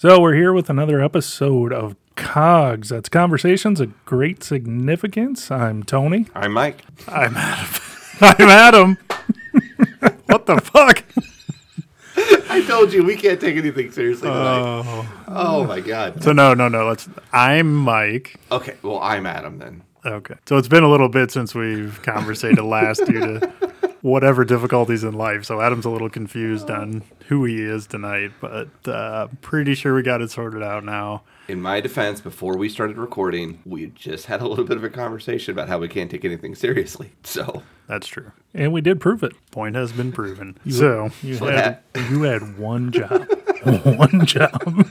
So we're here with another episode of Cogs. That's Conversations of Great Significance. I'm Tony. I'm Mike. I'm Adam. I'm Adam. what the fuck? I told you we can't take anything seriously tonight. Oh. oh my god. So no, no, no. Let's. I'm Mike. Okay, well I'm Adam then. Okay. So it's been a little bit since we've conversated last due to whatever difficulties in life. So Adam's a little confused on who he is tonight, but uh, pretty sure we got it sorted out now. In my defense, before we started recording, we just had a little bit of a conversation about how we can't take anything seriously. So That's true. And we did prove it. Point has been proven. You- so you you had- had, you had one job. one job.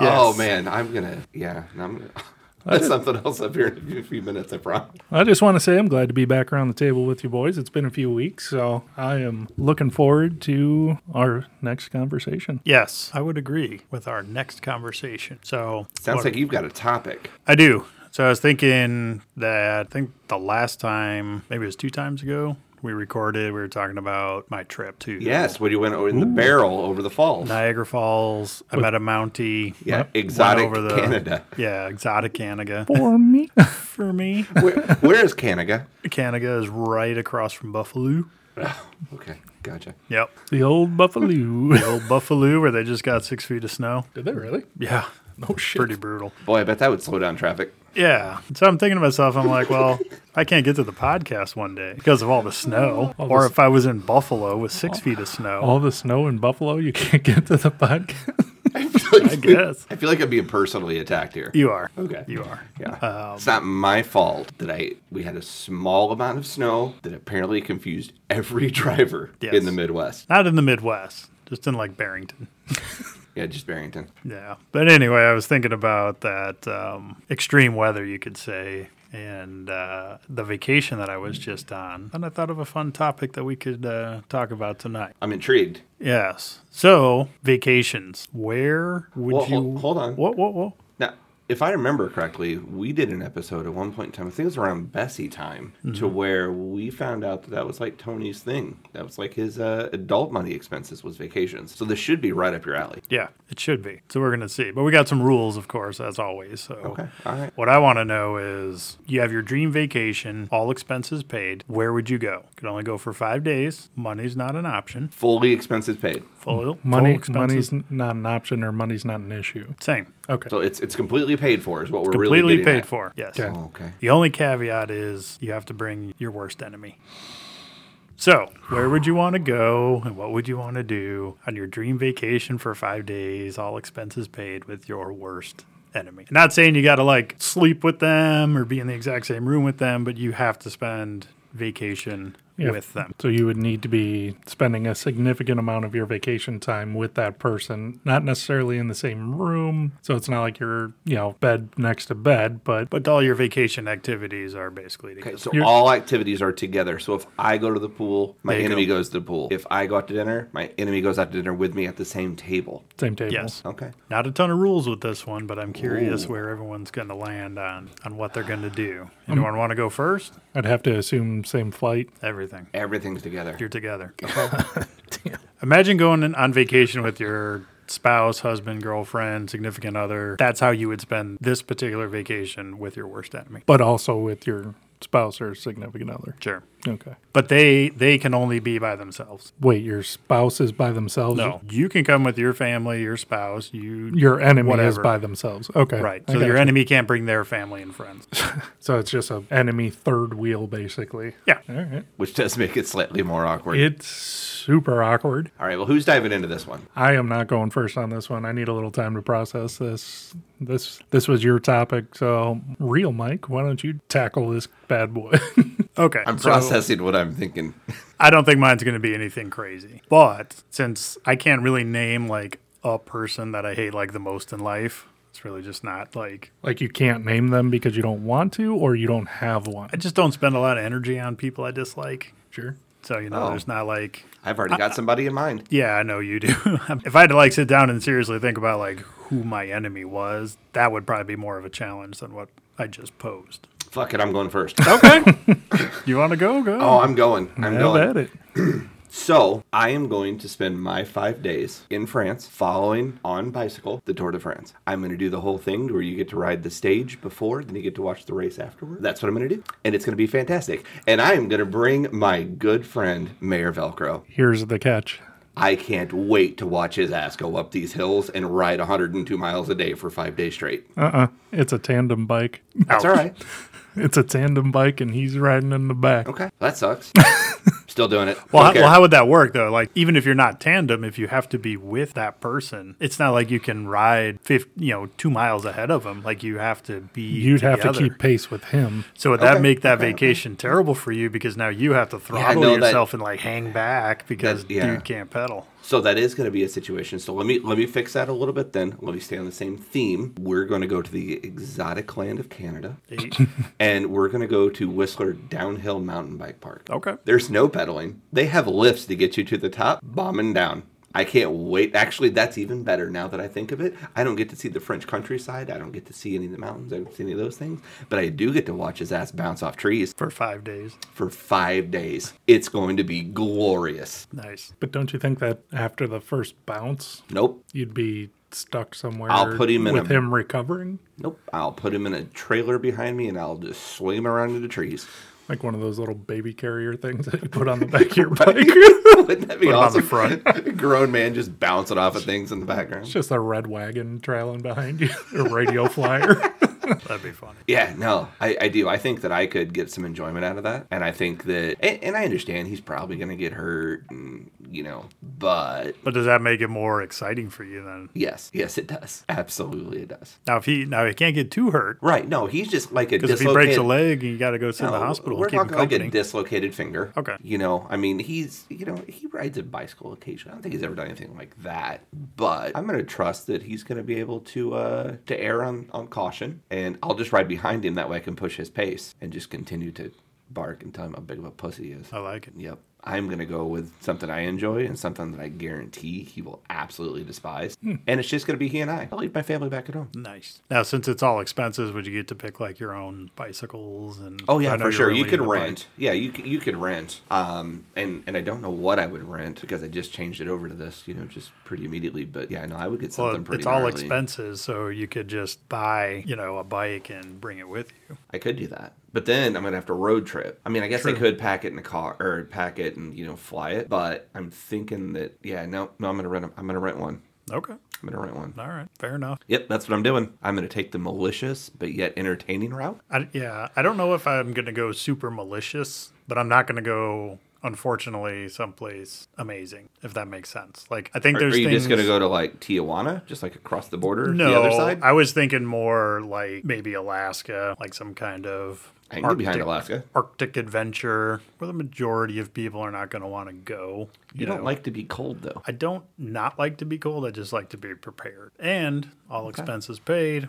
Oh man, I'm gonna yeah, I'm gonna that's something else up here in a few minutes, I promise. I just want to say I'm glad to be back around the table with you boys. It's been a few weeks, so I am looking forward to our next conversation. Yes, I would agree with our next conversation. So Sounds what- like you've got a topic. I do. So I was thinking that I think the last time, maybe it was two times ago, we recorded. We were talking about my trip to Yes, when you went in the barrel over the falls. Niagara Falls. I met a Mountie. Yeah, Went exotic over the- Canada. Yeah, exotic Canada. For me. For me. Where, where is Canada? Canada is right across from Buffalo. Okay, gotcha. Yep. The old Buffalo. the old Buffalo where they just got six feet of snow. Did they really? Yeah. No shit. Pretty brutal. Boy, I bet that would slow down traffic. Yeah. So I'm thinking to myself, I'm like, well, I can't get to the podcast one day because of all the snow. All or this- if I was in Buffalo with six feet of snow. All the snow in Buffalo, you can't get to the podcast. I guess. I feel like I'm being personally attacked here. You are. Okay. You are. Yeah. Um, it's not my fault that I we had a small amount of snow that apparently confused every driver Yes. in the Midwest. Not in the Midwest, just in like Barrington. Yeah, just Barrington. Yeah. But anyway, I was thinking about that um, extreme weather, you could say, and uh, the vacation that I was just on. And I thought of a fun topic that we could uh, talk about tonight. I'm intrigued. Yes. So, vacations. Where would you. hol- hold on. What, what, what? Now, if I remember correctly, we did an episode at one point in time. I think it was around Bessie time, to where we found out that that was like Tony's thing. That was like his uh, adult money expenses was vacations. So this should be right up your alley. Yeah, it should be. So, we're going to see. But we got some rules, of course, as always. So, Okay. All right. What I want to know is you have your dream vacation, all expenses paid. Where would you go? Could only go for five days. Money's not an option. Fully expenses paid. Full, full Money, expenses. money's not an option, or money's not an issue. Same. Okay. So it's it's completely paid for, is what we're Completely really paid at. for. Yes. Okay. Oh, okay. The only caveat is you have to bring your worst enemy. So, where would you want to go and what would you want to do on your dream vacation for five days, all expenses paid with your worst enemy? Not saying you got to like sleep with them or be in the exact same room with them, but you have to spend vacation Yeah. with them. So you would need to be spending a significant amount of your vacation time with that person, not necessarily in the same room. So it's not like you're, you know, bed next to bed, but But all your vacation activities are basically together. Okay, so You're- all activities are together. So if I go to the pool, my enemy go. goes to the pool. If I go out to dinner, my enemy goes out to dinner with me at the same table. same table. Yes. Okay. Not a ton of rules with this one, but I'm curious where everyone's going to land on on what they're going to do. Um, Anyone want to go first? I'd have to assume same flight. Everything. Everything's together. You're together. Imagine going in- on vacation with your spouse, husband, girlfriend, significant other. That's how you would spend this particular vacation with your worst enemy. But also with your spouse or significant other. Sure. Okay. But they they can only be by themselves. Wait, your spouse is by themselves? No, you can come with your family, your spouse, you Your enemy is by themselves. Okay. right. So your you. enemy can't bring their family and friends. So it's just a enemy third wheel, basically. Yeah. All right. which does make it slightly more awkward. It's super awkward. All right, well, who's diving into this one? I am not going first on this one. I need a little time to process this. This this was your topic, so real Mike, why don't you tackle this bad boy? Okay. I'm so- processing what I'm thinking. I don't think mine's going to be anything crazy. But since I can't really name like a person that I hate like the most in life, it's really just not like like you can't name them because you don't want to, or you don't have one. I just don't spend a lot of energy on people I dislike. Sure. So you know, Oh. there's not like I've already got somebody in mind. yeah, I know you do. if I had to like sit down and seriously think about like who my enemy was, that would probably be more of a challenge than what I just posed. Fuck it, I'm going first. Okay. you want to go? Go. Oh, I'm going. I'm Have going. at it. So I am going to spend my five days in France following on bicycle the Tour de France. I'm going to do the whole thing where you get to ride the stage before, then you get to watch the race afterward. That's what I'm going to do. And it's going to be fantastic. And I am going to bring my good friend, Mayor Velcro. Here's the catch. I can't wait to watch his ass go up these hills and ride 102 miles a day for five days straight. Uh-uh. It's a tandem bike. That's all right. It's a tandem bike, and he's riding in the back. Okay. That sucks. Still doing it. Well, how, well, how would that work though? Like, even if you're not tandem, if you have to be with that person, it's not like you can ride, 50, you know, two miles ahead of them. Like, you have to be. You'd have to keep pace with him. So would that make that okay, okay. vacation terrible for you because now you have to throttle no, that- yourself and like hang back because That- yeah. dude can't pedal. So that is going to be a situation. So let me let me fix that a little bit. Then let me stay on the same theme. We're going to go to the exotic land of Canada, and we're going to go to Whistler Downhill Mountain Bike Park. Okay. There's no pedaling. They have lifts to get you to the top, bombing down. I can't wait. Actually, that's even better now that I think of it. I don't get to see the French countryside. I don't get to see any of the mountains. I don't see any of those things. But I do get to watch his ass bounce off trees for five days. for five days. It's going to be glorious. Nice. But don't you think that after the first bounce, Nope. you'd be stuck somewhere I'll put him in with a- him recovering? Nope. I'll put him in a trailer behind me and I'll just swing him around into the trees. Like one of those little baby carrier things that you put on the back of your bike. Wouldn't that be Put him on the front. A grown man just bouncing off of things in the background. It's just a red wagon trailing behind you, a radio flyer. That'd be funny. Yeah, no, I, I do. I think that I could get some enjoyment out of that. And I think that, and, and I understand he's probably going to get hurt, and, you know, but But does that make it more exciting for you then? yes, yes, it does. Absolutely, it does. Now, if he now he can't get too hurt Right. No, he's just like a because if he breaks a leg and you got to go sit in the hospital, We're keep him talking like a company. dislocated finger. Okay. You know, I mean, he's you know he rides a bicycle occasionally. I don't think he's ever done anything like that. But I'm gonna trust that he's gonna be able to uh to err on on caution, and I'll just ride behind him. That way, I can push his pace and just continue to bark and tell him how big of a pussy he is. I like it. Yep. I'm going to go with something I enjoy and something that I guarantee he will absolutely despise. Hmm. And it's just going to be he and I. I'll leave my family back at home. Nice. Now, since it's all expenses, would you get to pick like your own bicycles and? Oh yeah, for sure. really You could rent. bikes. Yeah, you you could rent. Um, and and I don't know what I would rent because I just changed it over to this. You know, just pretty immediately. But yeah, no, I would get Well, something pretty. it's all gnarly. expenses, so you could just buy, you know, a bike and bring it with you. I could do that, but then I'm gonna have to road trip. I mean, I guess I could pack it in a car or pack it and you know fly it. But I'm thinking that yeah, no, no, I'm gonna rent. A, I'm gonna rent one. Okay. I'm gonna rent one. All right. Fair enough. Yep, that's what I'm doing. I'm gonna take the malicious but yet entertaining route. I, yeah, I don't know if I'm going to go super malicious, but I'm not going to go, unfortunately, someplace amazing, if that makes sense. Like, I think Are, there's are you things. just gonna go to like Tijuana, just like across the border, no, the other side? I was thinking more like maybe Alaska, like some kind of I can get behind Alaska. Arctic adventure where the majority of people are not going to want to go. You don't know. like to be cold though. I don't not like to be cold. I just like to be prepared. And all expenses paid.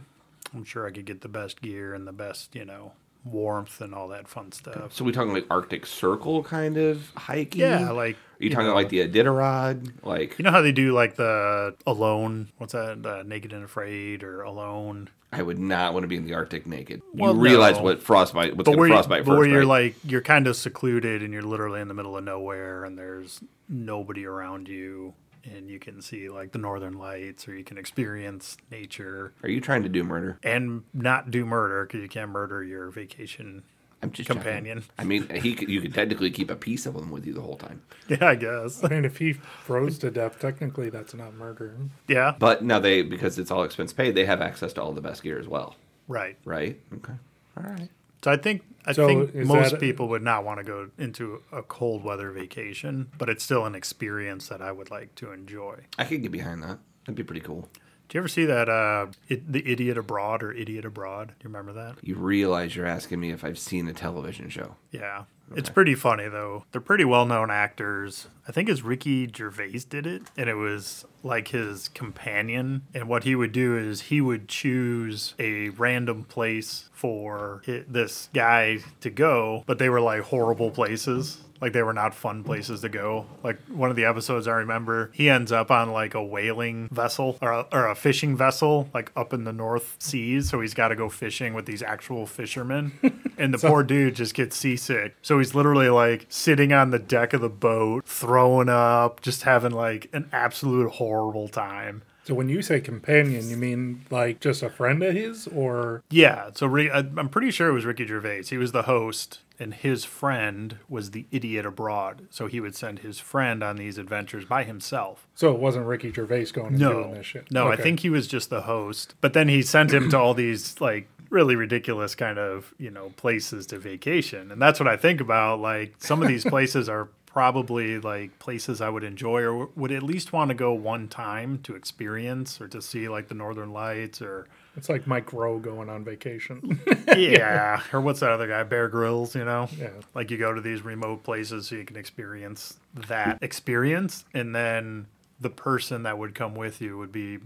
I'm sure I could get the best gear and the best, you know, warmth and all that fun stuff. So we talking like Arctic Circle kind of hiking? Yeah, like Are you, talking like the Iditarod? Like you know how they do like the alone, what's that, uh, naked and afraid or alone. I would not want to be in the Arctic naked. You Well, realize no. what frostbite what's where, you, frostbite but first, where you're right? like you're kind of secluded and you're literally in the middle of nowhere and there's nobody around you and you can see like the northern lights or you can experience nature Are you trying to do murder? and not do murder because you can't murder your vacation I'm just companion. checking. I mean, he could, you could technically keep a piece of him with you the whole time. Yeah, I guess. I mean, if he froze to death, technically that's not murder. Yeah, But now they because it's all expense paid, they have access to all the best gear as well, right. right? Okay. All right. So I think I So think most that- people would not want to go into a cold weather vacation, but it's still an experience that I would like to enjoy. I could get behind that. That'd be pretty cool. Do you ever see that uh, it, the Idiot Abroad or Idiot Abroad? Do you remember that? You realize you're asking me if I've seen a television show. Yeah. It's pretty funny though. They're pretty well known actors. I think it's Ricky Gervais did it, and it was like his companion. And what he would do is he would choose a random place for hi- this guy to go, but they were like horrible places. Like they were not fun places to go. Like one of the episodes I remember, he ends up on like a whaling vessel or a, or a fishing vessel, like up in the North Seas. So he's got to go fishing with these actual fishermen. And the poor dude just gets seasick. So he's literally like sitting on the deck of the boat, throwing up, just having like an absolute horrible time. So when you say companion, you mean like just a friend of his, or Yeah, so I'm pretty sure it was Ricky Gervais. He was the host, and his friend was the idiot abroad. So he would send his friend on these adventures by himself. so it wasn't Ricky Gervais going and doing No, this shit? no, I think he was just the host. But then he sent him to all these like really ridiculous kind of you know places to vacation, and that's what I think about. Like some of these places are probably like places I would enjoy or would at least want to go one time to experience or to see like the Northern Lights or it's like Mike Rowe going on vacation. yeah, or what's that other guy, Bear Grylls, you know? Yeah. Like you go to these remote places so you can experience that experience, and then the person that would come with you would be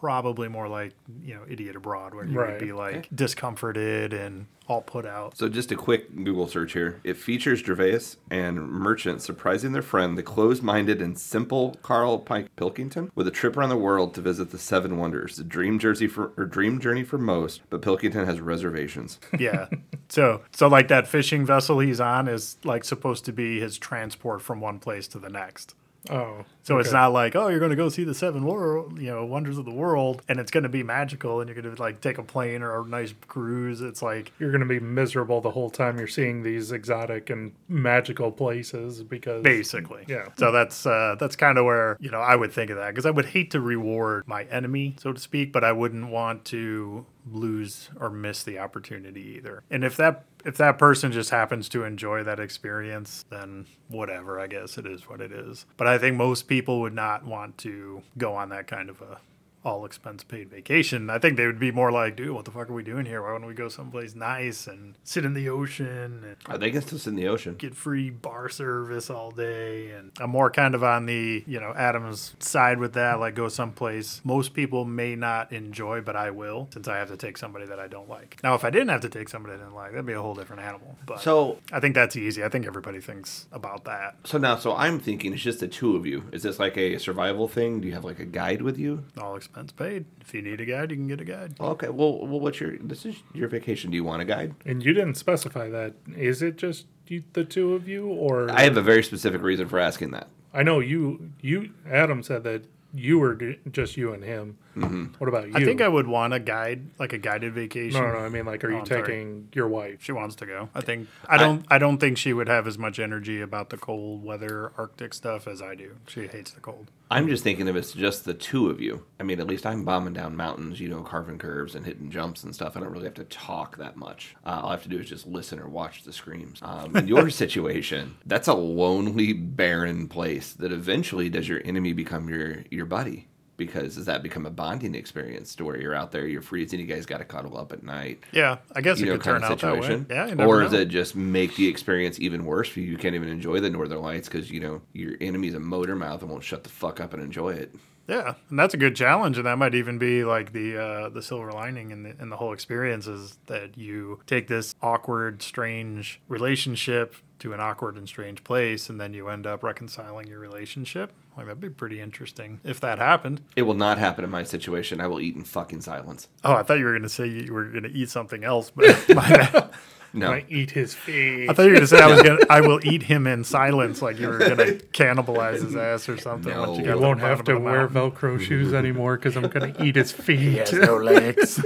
probably more like, you know, Idiot Abroad, where you Right. would be like discomforted and all put out. So just a quick Google search here. It features Gervais and Merchant surprising their friend, the closed-minded and simple Carl Pike Pilkington, with a trip around the world to visit the Seven Wonders, the dream jersey for or dream journey for most, but Pilkington has reservations. Yeah. so, so like that fishing vessel he's on is like supposed to be his transport from one place to the next. oh, So it's not like, oh, you're going to go see the seven world, you know, wonders of the world, and it's going to be magical, and you're going to like take a plane or a nice cruise. It's like, You're going to be miserable the whole time you're seeing these exotic and magical places because basically, Yeah. So that's uh, that's kind of where you know I would think of that because I would hate to reward my enemy, so to speak, but I wouldn't want to lose or miss the opportunity either. And if that if that person just happens to enjoy that experience, then whatever, I guess it is what it is. But I think most people would not want to go on that kind of a all expense paid vacation. I think they would be more like, dude, what the fuck are we doing here? Why don't we go someplace nice and sit in the ocean and Uh, they can still sit in the ocean. get free bar service all day and I'm more kind of on the, you know, Adam's side with that, like go someplace most people may not enjoy, but I will since I have to take somebody that I don't like. Now if I didn't have to take somebody I didn't like, that'd be a whole different animal. But So I think that's easy. I think everybody thinks about that. so now so I'm thinking it's just the two of you. Is this like a survival thing? Do you have like a guide with you? All expense paid. If you need a guide, you can get a guide. Okay. Well, well, what's your this is your vacation? Do you want a guide? And you didn't specify that. Is it just you, the two of you, or I have a very specific reason for asking that. I know you. You Adam said that you were d- just you and him. What about you? I think I would want a guide, like a guided vacation. No, no, no. I mean, like, are Oh, you I'm sorry. taking your wife? She wants to go. I think I don't. I, don't think she would have as much energy about the cold weather, Arctic stuff as I do. She hates the cold. I'm just thinking if it's just the two of you. I mean, at least I'm bombing down mountains, you know, carving curves and hitting jumps and stuff. I don't really have to talk that much. Uh, all I have to do is just listen or watch the screams. Um, in your situation, that's a lonely, barren place that eventually does your enemy become your your buddy. Because does that become a bonding experience to where you're out there, you're freezing, you guys got to cuddle up at night, Yeah, I guess you it know, could turn out that way. situation? Yeah, or know. it just make the experience even worse for you? You can't even enjoy the Northern Lights because you know your enemy's a motor mouth and won't shut the fuck up and enjoy it. Yeah, and that's a good challenge, and that might even be like the uh, the silver lining in the in the whole experience is that you take this awkward, strange relationship to an awkward and strange place, and then you end up reconciling your relationship. Like that'd be pretty interesting if that happened. It will not happen in my situation. I will eat in fucking silence. Oh, I thought you were gonna say you were gonna eat something else, but my bad. No. I eat his feet. I thought you were gonna say I was gonna I will eat him in silence, like you were gonna cannibalize his ass or something. No. you You got You to won't have to wear. Velcro shoes anymore because I'm gonna eat his feet. He has no legs.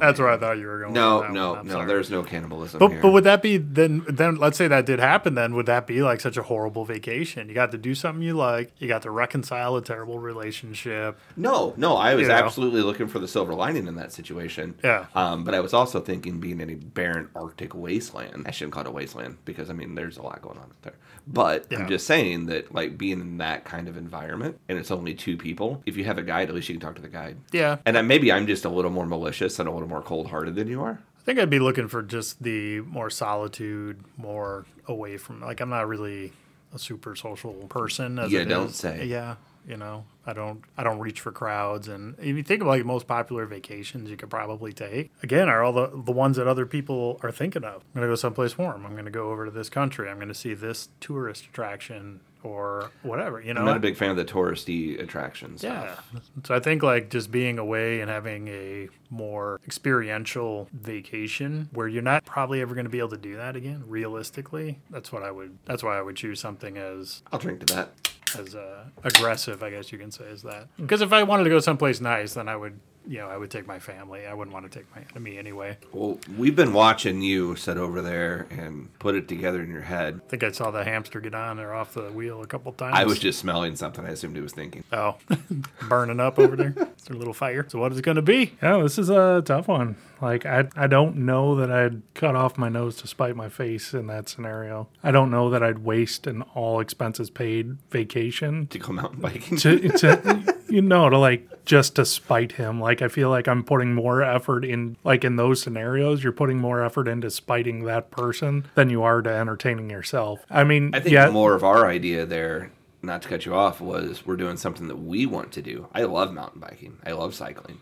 That's where I thought you were going. No, with that no, no. sorry. There's no cannibalism But here. but would that be then? Then let's say that did happen. Then would that be like such a horrible vacation? You got to do something you like. You got to reconcile a terrible relationship. no, no. I was You know. absolutely looking for the silver lining in that situation. Yeah. Um, but I was also thinking being in a barren Arctic wasteland. I shouldn't call it a wasteland because I mean there's a lot going on out there. But Yeah. I'm just saying that like being in that kind of environment and it's only two people. If you have a guide, at least you can talk to the guide. Yeah, And then maybe I'm just a little more malicious and a little more cold hearted than you are. I think I'd be looking for just the more solitude, more away from. Like I'm not really a super social person. As Yeah, don't is. say. Yeah. You know, I don't. I don't reach for crowds, and if you think of like most popular vacations you could probably take, again, are all the the ones that other people are thinking of. I'm gonna go someplace warm. I'm gonna go over to this country. I'm gonna see this tourist attraction, or whatever. You know, I'm not a big fan of the touristy attractions. yeah. So I think like just being away and having a more experiential vacation where you're not probably ever going to be able to do that again realistically. That's what I would that's why I would choose something as I'll drink to that. As uh, aggressive, I guess you can say, as that. Because if I wanted to go someplace nice, then I would, you know, I would take my family. I wouldn't want to take my enemy anyway. Well, we've been watching you sit over there and put it together in your head. I think I saw the hamster get on or off the wheel a couple times. I was just smelling something. I assumed he was thinking. oh, burning up over there. It's a little fire. So what is it going to be? Yeah, this is a tough one. Like I I don't know that I'd cut off my nose to spite my face in that scenario. I don't know that I'd waste an all expenses paid vacation To go mountain biking. to to you know to like just to spite him. Like I feel like I'm putting more effort in like in those scenarios, you're putting more effort into spiting that person than you are to entertaining yourself. I mean, I think yeah, more of our idea there, not to cut you off, was we're doing something that we want to do. I love mountain biking. I love cycling.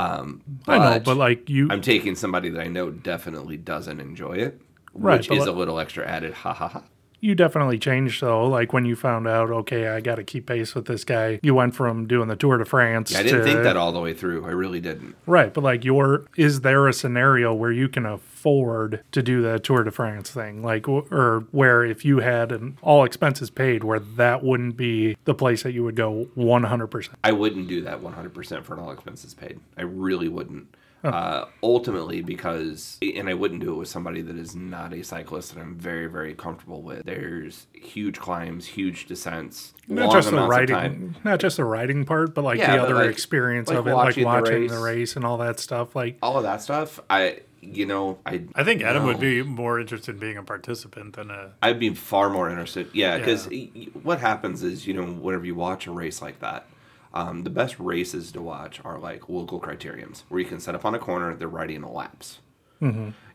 Um, I know, but like you I'm taking somebody that I know definitely doesn't enjoy it, Right, which is like- a little extra added ha ha ha. You definitely changed though. Like when you found out, okay, I got to keep pace with this guy. You went from doing the Tour de France. I didn't to, think that all the way through. I really didn't. Right, but like your is there a scenario where you can afford to do the Tour de France thing? Like or where if you had an all expenses paid where that wouldn't be the place that you would go 100%. I wouldn't do that 100% for an all expenses paid. I really wouldn't. Uh, ultimately, because, and I wouldn't do it with somebody that is not a cyclist that I'm very, very comfortable with. There's huge climbs, huge descents, Not long just the riding, time. not just the riding part, but like Yeah, the but other like- experience like of it, like watching the race. the race and all that stuff. Like, All of that stuff, I, you know, I, I think Adam would be more interested in being a participant than a. I'd be far more interested. Yeah, because Yeah. what happens is, you know, whenever you watch a race like that, um, the best races to watch are like local criteriums, where you can set up on a corner, they're riding a laps.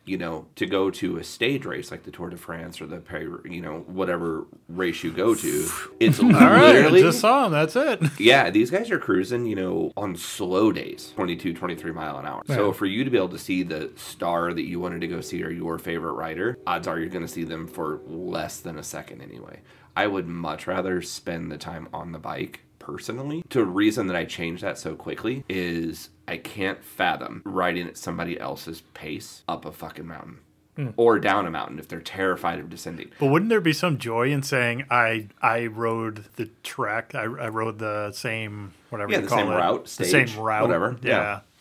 You know, to go to a stage race like the Tour de France or the Paris, you know, whatever race you go to, it's All right, I literally just saw him. That's it. yeah, these guys are cruising, you know, on slow days, 22, 23 mile an hour. So for you to be able to see the star that you wanted to go see or your favorite rider, odds are you're going to see them for less than a second anyway. I would much rather spend the time on the bike personally. The reason that I changed that so quickly is I can't fathom riding at somebody else's pace up a fucking mountain. Hmm. Or down a mountain if they're terrified of descending. But wouldn't there be some joy in saying I I rode the track, I, I rode the same whatever Yeah, you the call same it, route, the stage, same route, whatever, yeah,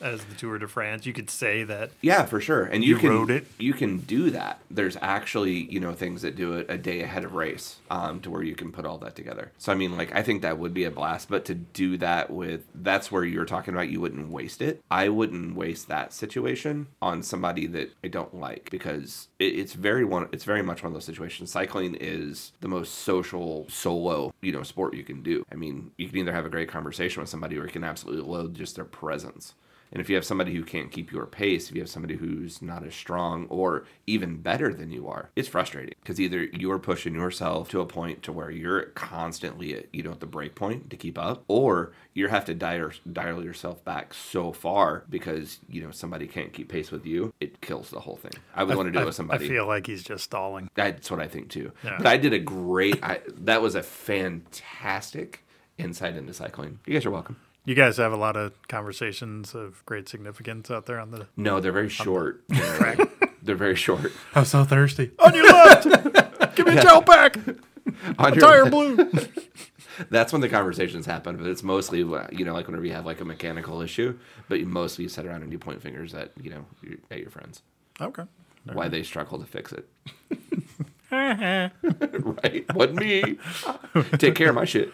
yeah. as the Tour de France. You could say that. Yeah, for sure. And you, You can rode it? you can do that. There's actually you know things that do it a day ahead of race, um, to where you can put all that together. So I mean, like I think that would be a blast. But to do that with that's where you're talking about you wouldn't waste it. I wouldn't waste that situation on somebody that I don't like because it, it's very one. It's very much one of those situations. Cycling is the most social solo you know sport you can do. I mean, you can either have a great conversation with somebody or you can absolutely loathe just their presence. And if you have somebody who can't keep your pace, if you have somebody who's not as strong or even better than you are, it's frustrating because either you're pushing yourself to a point to where you're constantly at, you know, at the break point to keep up, or you have to dial, dial yourself back so far because, you know, somebody can't keep pace with you. It kills the whole thing. I would want to do I, it with somebody. I feel like he's just stalling. That's what I think too. Yeah. But I did a great, I, that was a fantastic insight into cycling. You guys are welcome. You guys have a lot of conversations of great significance out there on the No, they're very short. track. They're very short. I'm so thirsty. on your left, give me a gel pack, On your- tire blue. That's when the conversations happen, but it's mostly you know like whenever you have like a mechanical issue, but you mostly sit around and you point fingers at you know at your friends Okay. why they struggle to fix it. right? Wasn't me. Take care of my shit.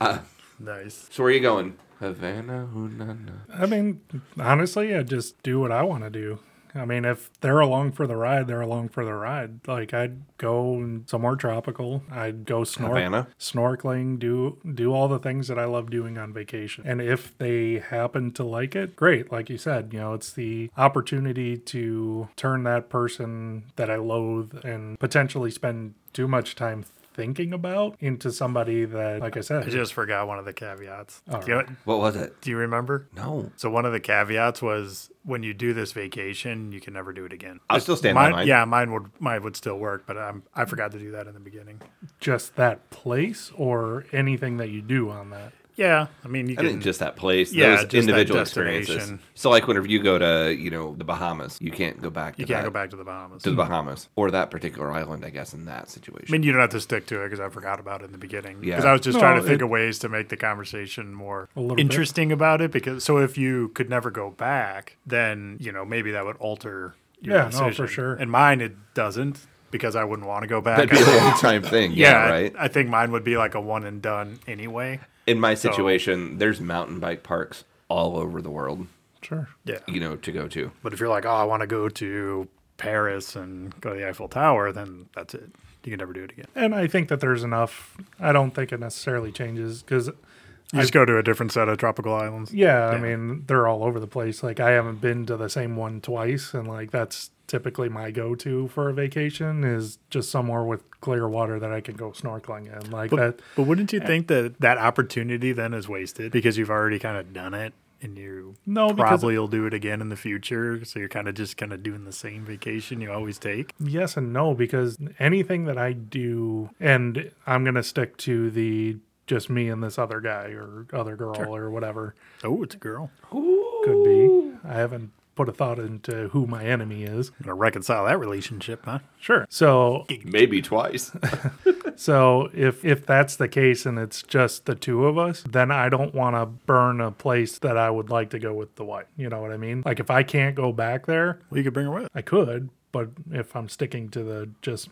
Uh, nice. So where are you going? Havana, Hunana. I mean, honestly, I just do what I want to do. I mean, if they're along for the ride, they're along for the ride. Like I'd go somewhere tropical. I'd go snor- Havana? snorkeling, do do all the things that I love doing on vacation. And if they happen to like it, great. Like you said, you know, it's the opportunity to turn that person that I loathe and potentially spend too much time thinking about into somebody that, like I said, I just forgot one of the caveats. All do, you, What was it? do you remember? No. So one of the caveats was when you do this vacation, you can never do it again. I'll still stand by mine, mine. Yeah, mine would mine would still work, but um, I forgot to do that in the beginning. just that place or anything that you do on that. Yeah, I mean you I can think just that place, Yeah, those just that individual experiences. destination. So, like whenever you go to, you know, the Bahamas, you can't go back. To you can't that, go back to the Bahamas. to the Bahamas or that particular island. I guess in that situation. I mean, you don't have to stick to it because I forgot about it in the beginning. Yeah. Because I was just No, trying to think of ways to make the conversation more A little bit. interesting about it. Because so if you could never go back, then you know maybe that would alter. Your Yeah, no, for sure. And mine, it doesn't because I wouldn't want to go back. That'd be a one time thing. Yeah, yeah, right. I, I think mine would be like a one and done anyway. In my situation, there's mountain bike parks all over the world, Sure. Yeah. you know, to go to. But if you're like, oh, I want to go to Paris and go to the Eiffel Tower, then that's it. You can never do it again. And I think that there's enough. I don't think it necessarily changes because, You just go to a different set of tropical islands. yeah, I mean, they're all over the place. Like, I haven't been to the same one twice. And, like, that's typically my go to for a vacation is just somewhere with clear water that I can go snorkeling in. Like, But, that. but wouldn't you think that that opportunity then is wasted because you've already kind of done it and you No, because- probably will do it again in the future? So you're kind of just kind of doing the same vacation you always take. Yes and no, because anything that I do, and I'm going to stick to the just me and this other guy or other girl or whatever Oh, it's a girl. could be. I haven't put a thought into who my enemy is. Gonna reconcile that relationship, huh? Sure. So Maybe twice. so if if that's the case and it's just the two of us, then I don't want to burn a place that I would like to go with the wife. You know what I mean? Like if I can't go back there, Well, you could bring her with. I could, but if I'm sticking to the just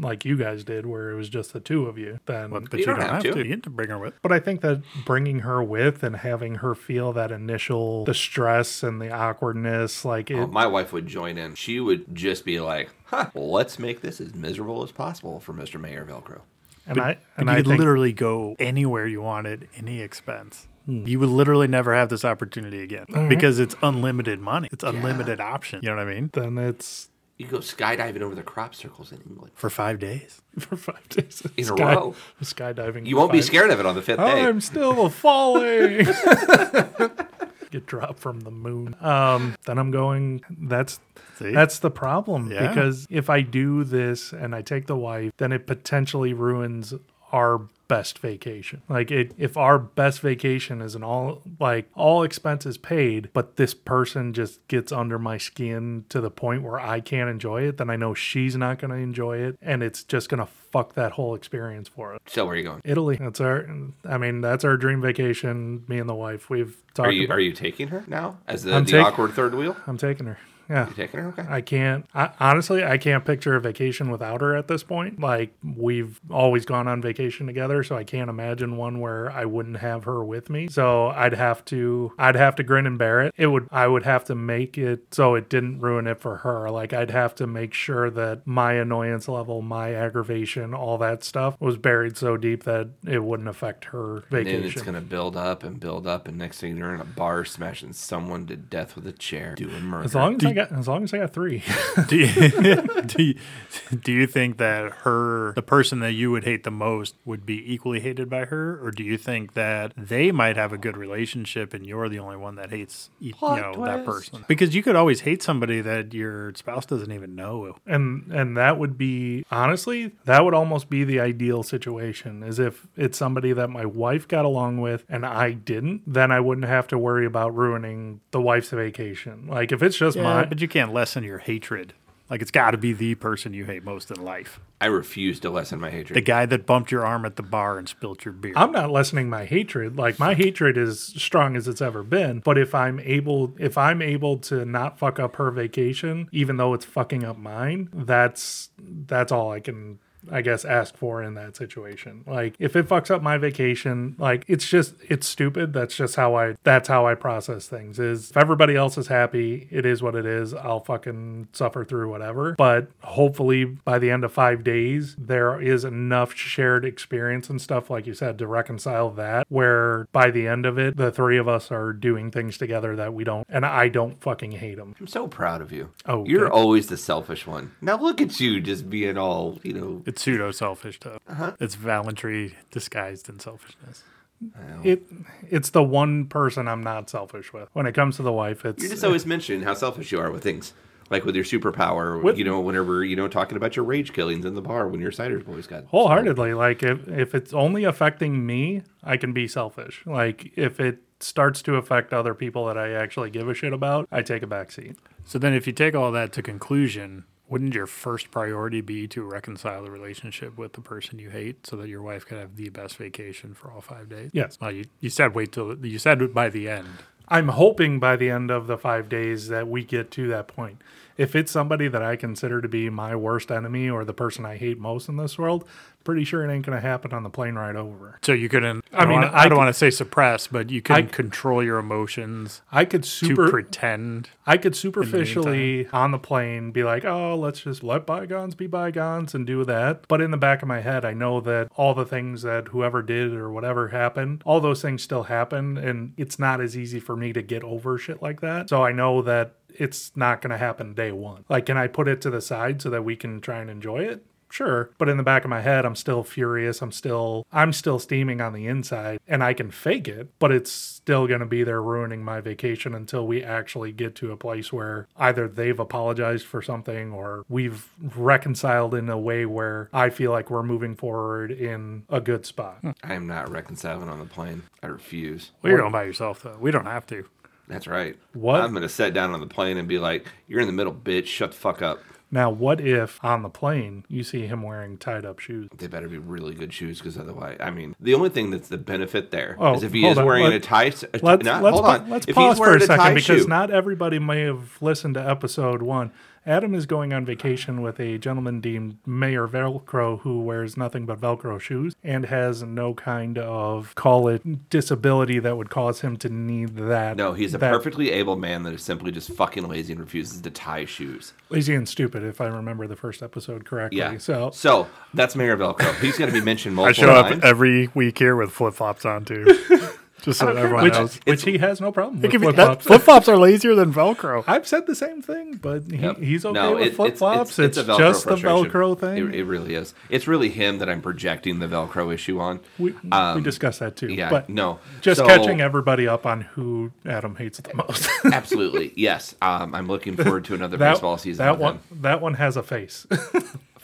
like you guys did where it was just the two of you, then But, but You don't have to. You get to bring her with. But I think that bringing her with and having her feel that initial the stress and the awkwardness, like it, Oh, my wife would join in. She would just be like, huh, let's make this as miserable as possible for Mr. Mayor Velcro. and I and And I you could think literally go anywhere you wanted, any expense. Hmm. You would literally never have this opportunity again Mm-hmm. because it's unlimited money. It's unlimited option. You know what I mean? then it's You go skydiving over the crop circles in England. For five days. for five days of In a row. skydiving. You won't be scared of it on the fifth day. I'm still falling. Get dropped from the moon. Um, then I'm going. That's See? that's the problem Yeah. because if I do this and I take the wife, then it potentially ruins our best vacation. Like it, if our best vacation is an all like all expenses paid, but this person just gets under my skin to the point where I can't enjoy it, then I know she's not going to enjoy it, and it's just going to fuck that whole experience for us. so where are you going? Italy. That's our. I mean, that's our dream vacation. Me and the wife. We've talked. Are you about, are you taking her now as the, the take- awkward third wheel? I'm taking her. Yeah. You taking her? Okay. I can't. I, honestly, I can't picture a vacation without her at this point. Like we've always gone on vacation together, so I can't imagine one where I wouldn't have her with me. So I'd have to. I'd have to grin and bear it. It would. I would have to make it so it didn't ruin it for her. Like I'd have to make sure that my annoyance level, my aggravation, all that stuff was buried so deep that it wouldn't affect her vacation. and it's gonna build up and build up, and next thing you're in a bar smashing someone to death with a chair, doing murder. As long as I got, as long as I got three. do you, do you do you think that her the person that you would hate the most would be equally hated by her? Or do you think that they might have a good relationship and you're the only one that hates you Plot know that person? Because you could always hate somebody that your spouse doesn't even know. And and that would be honestly that would almost be the ideal situation is if it's somebody that my wife got along with and I didn't then I wouldn't have to worry about ruining the wife's vacation. Like if it's just yeah, my but you can't lessen your hatred like it's got to be the person you hate most in life I refuse to lessen my hatred. the guy that bumped your arm at the bar and spilt your beer I'm not lessening my hatred. Like my hatred is strong as it's ever been. But if I'm able, if I'm able to not fuck up her vacation, even though it's fucking up mine, that's that's all I can. I guess ask for in that situation. Like if it fucks up my vacation, like it's just it's stupid. That's just how I that's how I process things. Is if everybody else is happy, it is what it is. I'll fucking suffer through whatever. But hopefully by the end of 5 days there is enough shared experience and stuff like you said to reconcile that where by the end of it the three of us are doing things together that we don't and I don't fucking hate them. I'm so proud of you. Oh, you're good. always the selfish one. Now look at you, just being all you know. It's pseudo selfish though. Uh-huh. It's valentry disguised in selfishness. It it's the one person I'm not selfish with. When it comes to the wife, it's You just always mention how selfish you are with things. Like with your superpower, With- you know, whenever, you know, talking about your rage killings in the bar when your cider's boys got. wholeheartedly like if if it's only affecting me, I can be selfish. Like if it starts to affect other people that I actually give a shit about, I take a back seat. So then, if you take all that to conclusion, wouldn't your first priority be to reconcile the relationship with the person you hate, so that your wife could have the best vacation for all five days? Yes. Well, you, you said wait till you said by the end. I'm hoping by the end of the five days that we get to that point. If it's somebody that I consider to be my worst enemy or the person I hate most in this world, pretty sure it ain't going to happen on the plane ride over. So you couldn't. I, I mean, I, I don't want to say suppress, but you can control your emotions I could to super pretend. I could superficially on the plane be like, "Oh, let's just let bygones be bygones" and do that. But in the back of my head, I know that all the things that whoever did or whatever happened, all those things still happen and it's not as easy for me to get over shit like that. So I know that it's not going to happen day 1. Like can I put it to the side so that we can try and enjoy it? Sure, but in the back of my head I'm still furious. I'm still I'm still steaming on the inside and I can fake it, but it's still going to be there ruining my vacation until we actually get to a place where either they've apologized for something or we've reconciled in a way where I feel like we're moving forward in a good spot. I am not reconciling on the plane. I refuse. Well, you're going by yourself though. We don't have to. That's right. What? I'm going to sit down on the plane and be like, you're in the middle, bitch. Shut the fuck up. Now, what if on the plane you see him wearing tied up shoes? They better be really good shoes because otherwise, I mean, the only thing that's the benefit there oh, is Oh, if he is on. wearing Let- a tie. A, Let's not, let's, hold on. let's if pause for a second because shoe, not everybody may have listened to episode one. Adam is going on vacation with a gentleman named Mayor Velcro who wears nothing but Velcro shoes and has no kind of call it disability that would cause him to need that. No, he's a that- perfectly able man that is simply just fucking lazy and refuses to tie shoes. lazy and stupid, if I remember the first episode correctly. Yeah. So so that's Mayor Velcro. He's going to be mentioned multiple I multiple show up every week here with flip flops on too, just so everyone which, knows. which he has no problem with flip flops. flip flops are lazier than Velcro. I've said the same thing, but he, Yep. he's okay No, with it- flip flops. It's, a Velcro just the. Velcro thing. It, it really is. It's really him that I'm projecting the Velcro issue on. we, we Um, discussed that too. Yeah, but no. just So- catching everybody up on who Adam hates the most. Absolutely, yes. Um, I'm looking forward to another that baseball season. that one him, that one has a face.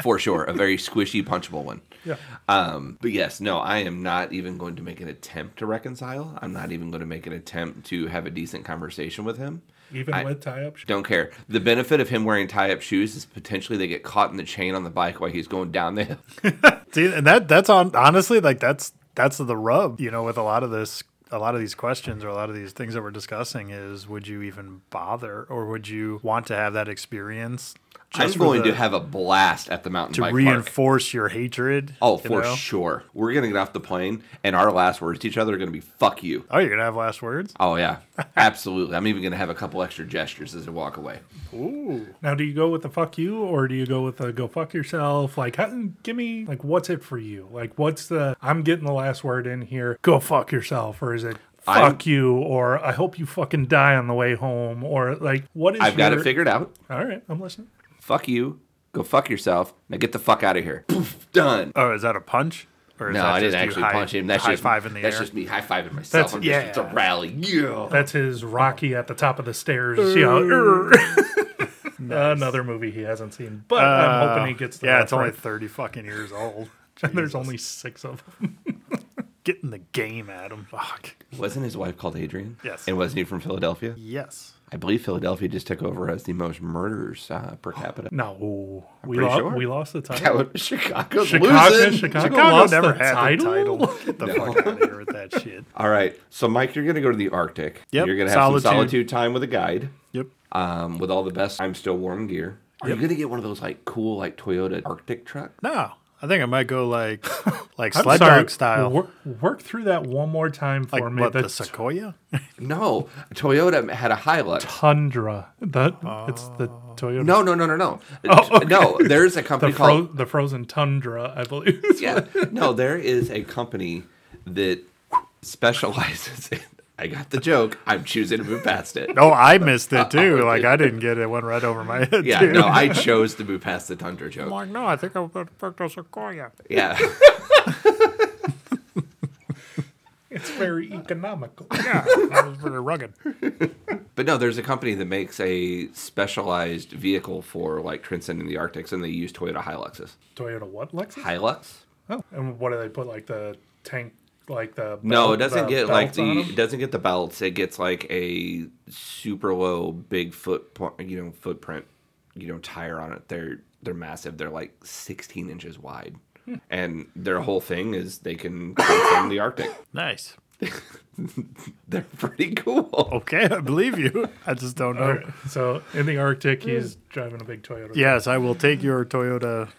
for sure, a very squishy, punchable one. yeah. Um, but yes, no, I am not even going to make an attempt to reconcile. I'm not even going to make an attempt to have a decent conversation with him. Even I- with tie up. Don't care. The benefit of him wearing tie-up shoes is potentially they get caught in the chain on the bike while he's going down the hill. See, and that that's on honestly like that's that's the rub, you know, with a lot of this a lot of these questions or a lot of these things that we're discussing is would you even bother or would you want to have that experience I'm just going the- to have a blast at the mountain to bike park. reinforce your hatred? Oh, you for know? sure. We're gonna get off the plane, and our last words to each other are gonna be "fuck you." Oh, you're gonna have last words? Oh yeah, absolutely. I'm even gonna have a couple extra gestures as I walk away. Ooh. Now, do you go with the fuck you or do you go with the go fuck yourself? Like, give me like what's it for you? Like, what's the I'm getting the last word in here? Go fuck yourself, or is it? I'm- Fuck you, or I hope you fucking die on the way home, or like, what is I've got it figured out. All right, I'm listening. Fuck you. Go fuck yourself. Now get the fuck out of here. Poof, done. Oh, is that a punch? Or is No, that I didn't just actually high- punch him. That's high just five in the That's air. just me high fiving myself. That's- I'm just it's a rally. Yeah. That's his Rocky at the top of the stairs. You know, another movie he hasn't seen, but I'm hoping he gets. The Uh, Yeah, it's only thirty fucking years old. and There's only six of them. get in the game, Adam. Fuck. Wasn't his wife called Adrian? Yes. And wasn't he from Philadelphia? Yes. I believe Philadelphia just took over as the most murders uh, per capita. No, we pretty lo- sure. we lost the title. was- Chicago's Chicago, losing. Chicago, Chicago lost never the had title. the title. Get the fuck out of here with that shit. All right. So, Mike, you're going to go to the Arctic. Yep. You're going to have Solitude. some solitude time with a guide Yep. um, with all the best I'm Still Warm gear. Are you going to get one of those, like, cool, like, Toyota Arctic truck? No, I think I might go like like I'm sled sorry, dog style. Work, work through that one more time for like me. what the the Sequoia? No. Toyota had a Hilux. Tundra. That it's the oh. Toyota. No, no, no, no, no. Oh, okay. No, there's a the company fro- called. the frozen tundra, I believe. Yeah. No, there is a company that specializes in. I got the joke. I'm choosing to move past it. No, I missed it too. Uh, like I didn't get it. It went right over my head. Yeah, too. no, I chose to move past the tundra I'm joke. like, no, I think I would pick a sequoia. Yeah. It's very economical. Yeah, that was pretty rugged. But no, there's a company that makes a specialized vehicle for like transcending the Arctics, and they use Toyota Hiluxes. Toyota what, Lexus? Hilux? Oh, and what do they put like the tank, like the No, it doesn't get like belts on the 'em? it doesn't get the belts. It gets like a super low big foot you know footprint you know tire on it. They're they're massive. They're like 16 inches wide. Hmm. And their whole thing is they can transcend the Arctic. Nice. They're pretty cool. Okay, I believe you. I just don't know. All right, So in the Arctic, hmm. he's driving a big Toyota. Yes, I will take your Toyota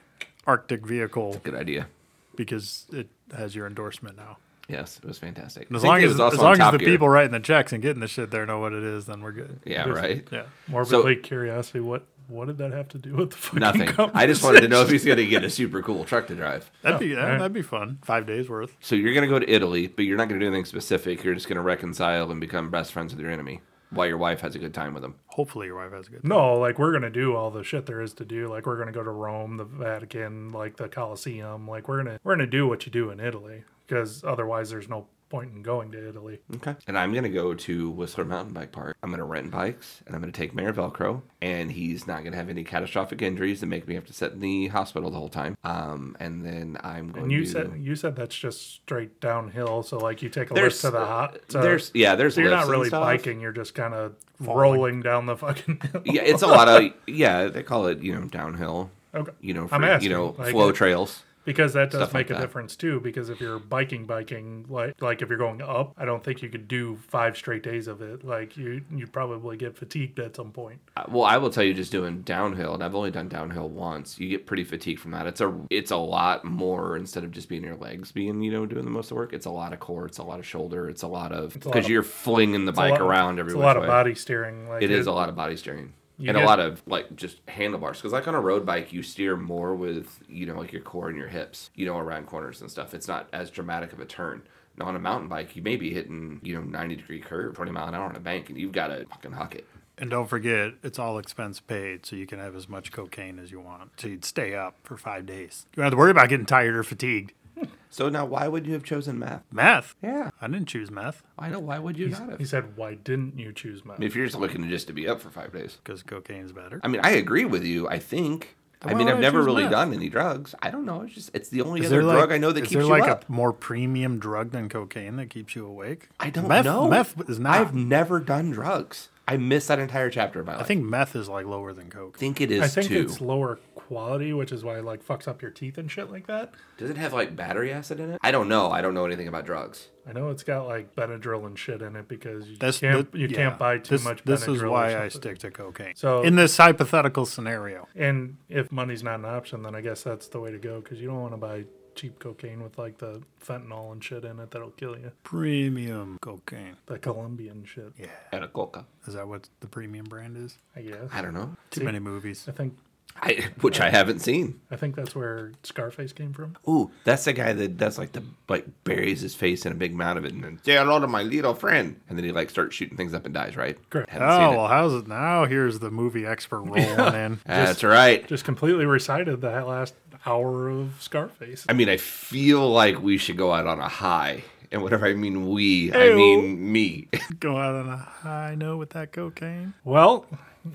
Arctic vehicle Good idea. because it has your endorsement now. Yes, it was fantastic. And as long as, as, long as the Gear. people writing the checks and getting the shit there know what it is, then we're good. Yeah, right. Yeah. Morbidly curiosity. What what did that have to do with the fucking Nothing. I just wanted to know if he's going to get a super cool truck to drive. That'd be Oh, yeah, alright. that'd be fun. Five days worth. So you're going to go to Italy, but you're not going to do anything specific. You're just going to reconcile and become best friends with your enemy while your wife has a good time with them. Hopefully your wife has a good. No, like we're gonna do all the shit there is to do. Like we're gonna go to Rome, the Vatican, like the Colosseum. Like we're gonna we're gonna do what you do in Italy because otherwise there's no point in going to Italy. Okay. And I'm going to go to Whistler Mountain Bike Park. I'm going to rent bikes and I'm going to take Mayor Velcro. And he's not going to have any catastrophic injuries that make me have to sit in the hospital the whole time. Um, and then I'm going And you to. said you said that's just straight downhill. So like you take a there's lift to the hot. to- there's yeah there's so you're not really biking. You're just kind of rolling down the fucking. Hill. yeah it's a lot of yeah they call it you know downhill Okay. you know I'm asking, you know like, flow uh, trails Because that does Stuff like make a that. difference too. Because if you're biking, biking like like if you're going up, I don't think you could do five straight days of it. Like you, you'd probably get fatigued at some point. Uh, Well, I will tell you, just doing downhill, and I've only done downhill once. You get pretty fatigued from that. It's a it's a lot more instead of just being your legs being you know doing the most of the work. It's a lot of core. It's a lot of shoulder. It's a lot of because you're flinging the bike lot- around every It's a lot of body steering. Like It is a lot of body steering. You and get- a lot of like just handlebars because like on a road bike you steer more with you know like your core and your hips you know around corners and stuff it's not as dramatic of a turn now on a mountain bike you may be hitting you know 90 degree curve 20 mile an hour on a bank and you've got to fucking huck it And don't forget, it's all expense paid, so you can have as much cocaine as you want. So you'd stay up for five days. You don't have to worry about getting tired or fatigued. so now why would you have chosen math? Math? yeah I didn't choose math. I know. Why would you not have? He said, "Why didn't you choose meth?" if you're just looking to just to be up for five days. because cocaine's better. I mean, I agree with you. I think. I Why mean, would I've I never choose really meth? done any drugs. I don't know. It's just it's the only Is other like, drug I know that is keeps there you like up. a more premium drug than cocaine that keeps you awake? I don't meth, know. Meth is not. I've never done drugs. I missed that entire chapter of my life. I think meth is like lower than coke. I think it is I think too. it's lower quality, which is why it like fucks up your teeth and shit like that. Does it have like battery acid in it? I don't know. I don't know anything about drugs. I know it's got like Benadryl and shit in it because you This, can't thi- you yeah. can't buy too this, much. This is why I stick to cocaine. So in this hypothetical scenario, and if money's not an option, then I guess that's the way to go because you don't want to buy cheap cocaine with like the fentanyl and shit in it that'll kill you. premium cocaine. The Colombian shit. Yeah, And a coca. is that what the premium brand is? I guess. I don't know. Too See- many movies. I think I which I haven't seen. I think that's where Scarface came from. Ooh, that's the guy that does like the like buries his face in a big mound of it and then say hello to my little friend, and then he like starts shooting things up and dies. Right? Correct. Haven't Oh seen it. well, how's it now? Here's the movie expert rolling in. That's right. Just completely recited that last hour of Scarface. I mean, I feel like we should go out on a high. And whenever I mean we, I mean me. Go out on a high note with that cocaine. Well,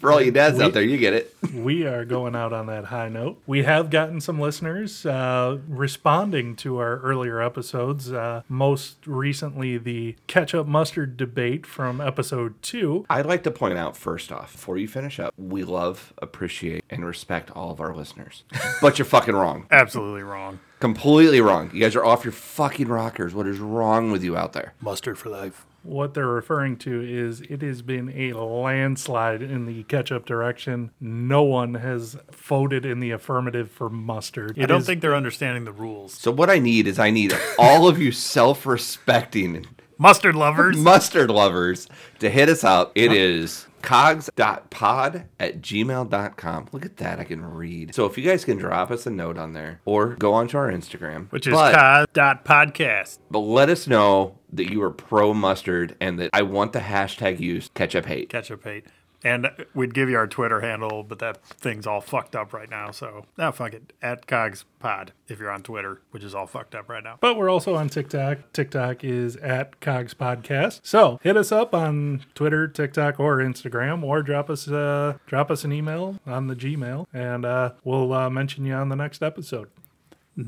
For all you dads out there, you get it. we are going out on that high note. We have gotten some listeners uh, responding to our earlier episodes. Uh, most recently, the ketchup mustard debate from episode two. I'd like to point out first off, before you finish up, we love, appreciate, and respect all of our listeners. But you're fucking wrong. Absolutely wrong. Completely wrong. You guys are off your fucking rockers. What is wrong with you out there? Mustard for life. What they're referring to is it has been a landslide in the ketchup direction. No one has voted in the affirmative for mustard. I It don't is- think they're understanding the rules. So what I need is I need all of you self-respecting Mustard lovers. mustard lovers to hit us up. It is cogs.pod at gmail.com. Look at that. I can read. So if you guys can drop us a note on there or go onto our Instagram, Which is but, cogs.podcast. but let us know that you are pro mustard and that I want the hashtag used ketchup hate. Ketchup hate. And we'd give you our Twitter handle, but that thing's all fucked up right now. So, now fuck it. At Cogs Pod if you're on Twitter, which is all fucked up right now. But we're also on TikTok. TikTok is at Cogs Podcast. So hit us up on Twitter, TikTok, or Instagram, or drop us uh, drop us an email on the Gmail, and uh, we'll uh, mention you on the next episode.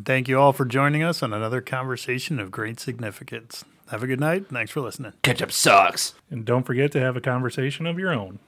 Thank you all for joining us on another conversation of great significance. Have a good night. Thanks for listening. Ketchup sucks. And don't forget to have a conversation of your own.